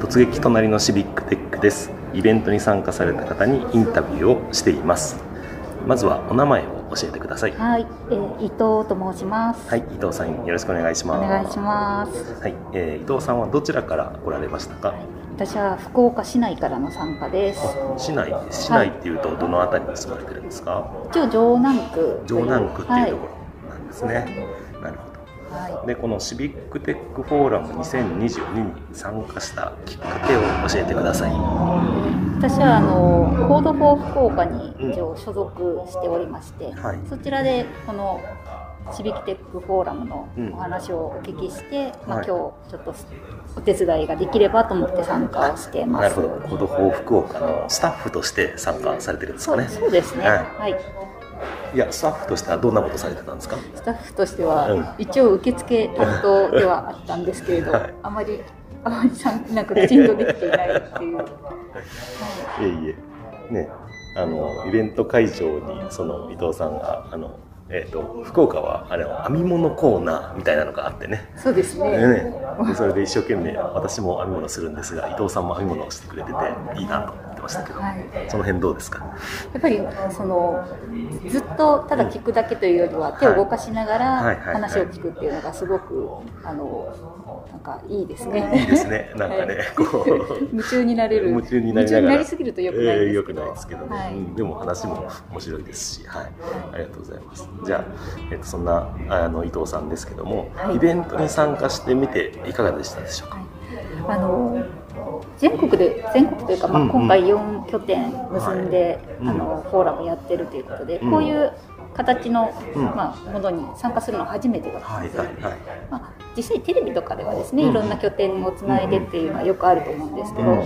突撃隣のシビックテックです。イベントに参加された方にインタビューをしています。まずはお名前を教えてください。はい、えー、伊藤と申します。はい。伊藤さんよろしくお願いしおます。願いします。はい、えー伊藤さんはどちらから来られましたか、私は福岡市内からの参加です。市内市内っていうとどの辺りに住まれてるんですか？一応城南区。城南区っていうとこはろなんですね、なるほどい。はでこのシビックテックフォーラム2022に参加したきっかけを教えてくださいい。私はあのコードフォー福岡に一応所属しておりまして、はいそちらでこのシビックテックフォーラムのうんお話をお聞きして、まあはい今日ちょっとお手伝いができればと思って参加をしてます。なるほどコードフォー福岡のスタッフとして参加されてるんですかねそうですね。ははいいやスタッフとしてはどんなことされてたんですか？スタッフとしては、うん。一応受付担当ではあったんですけれど、はい。あまりあまりさんなんかきちんとできていないっていう、は いえいえ。ねあのイベント会場にその伊藤さんがあのえー、と福岡はあれ編み物コーナーみたいなのがあってね。そうですね。ね、でそれで一生懸命私も編み物するんですが伊藤さんも編み物をしてくれてていいなと。思ってましたけど、はいその辺どうですか？やっぱりそのずっとただ聞くだけというよりは手を動かしながはい。ら話を聞くっていうのがすごくあのなんかいいですね。いいですね。なんかね、はい。こう。夢中になれる。夢中になりながら。夢中になりすぎると良くないですけど。ないですけどね、はい。うん。でも話も面白いですし、はい、ありがとうございます。じゃあ、えっとそんなあの伊藤さんですけども、はい。イベントに参加してみていかがでしたでしょうか、はい。あの全国で全国というか、まあ、うんうん。今回4拠点結んで、はい。あのフォーラムやってるということで、うん。こういう形の、うん。まあ、ものに参加するのは初めてだったんですよ、はいはいはい。まあ、実際テレビとかではですね、うん。いろんな拠点をつないでっていうのはよくあると思うんですけど、うん。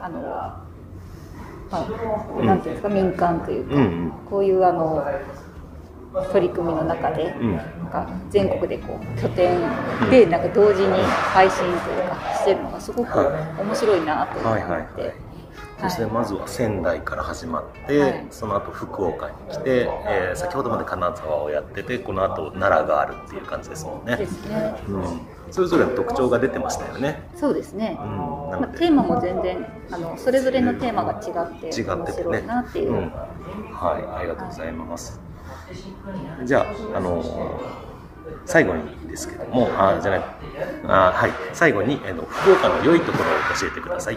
あのまあ、なんていうんですか民間というか、うんうん。こういうあの取り組みの中で、うん。なんか全国でこう拠点でなんか同時に配信というかしてるのがすごくはい。面白いなと思って、はいはいはい。そしてまずは仙台から始まって、はい。その後福岡に来て、えー先ほどまで金沢をやっててこの後奈良があるっていう感じですもんね。で、すね。うん、それぞれの特徴が出てましたよね、そうですね。うん、なまあ、テーマも全然あのそれぞれのテーマが違って違っててね。面白いなっていう。うん、はい。ありがとうございます、じゃああの最後にですけどもあじゃないあはい。最後にあの福岡の良いところを教えてください。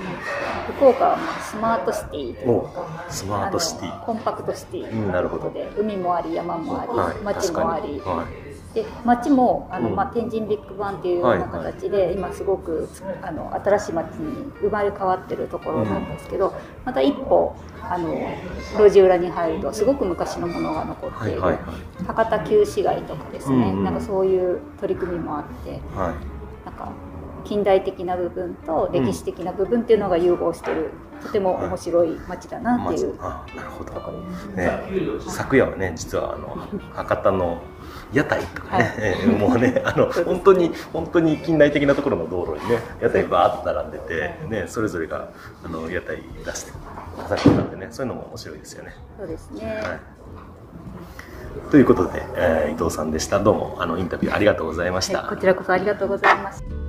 福岡はまあスマートシティ。スマートシティ。コンパクトシティうんなるほど。で海もあり山もあり、はい街もあり、はいで街もあの、うん。まあ、天神ビッグバンっていうような形で、今すごくあの新しい街に生まれ変わってるところなんですけど、また一歩あの路地裏に入るとすごく昔のものが残っている、博多旧市街とかですね、なんかそういう取り組みもあってはい。なんか近代的な部分と歴史的な部分っていうのが融合してる、とても面白い街だなっていう。あなるほど。ところです。ね、昨夜はね実はあの博多の屋台とかね、はい。えーもうね あの本当に本当に近代的なところの道路にね屋台バーッと並んでて、ね、それぞれがあの屋台出して飾ってたんでねそういうのも面白いですよね。そうですね。はい。ということで、えー伊藤さんでした。どうもあのインタビューありがとうございました。はい、こちらこそありがとうございました。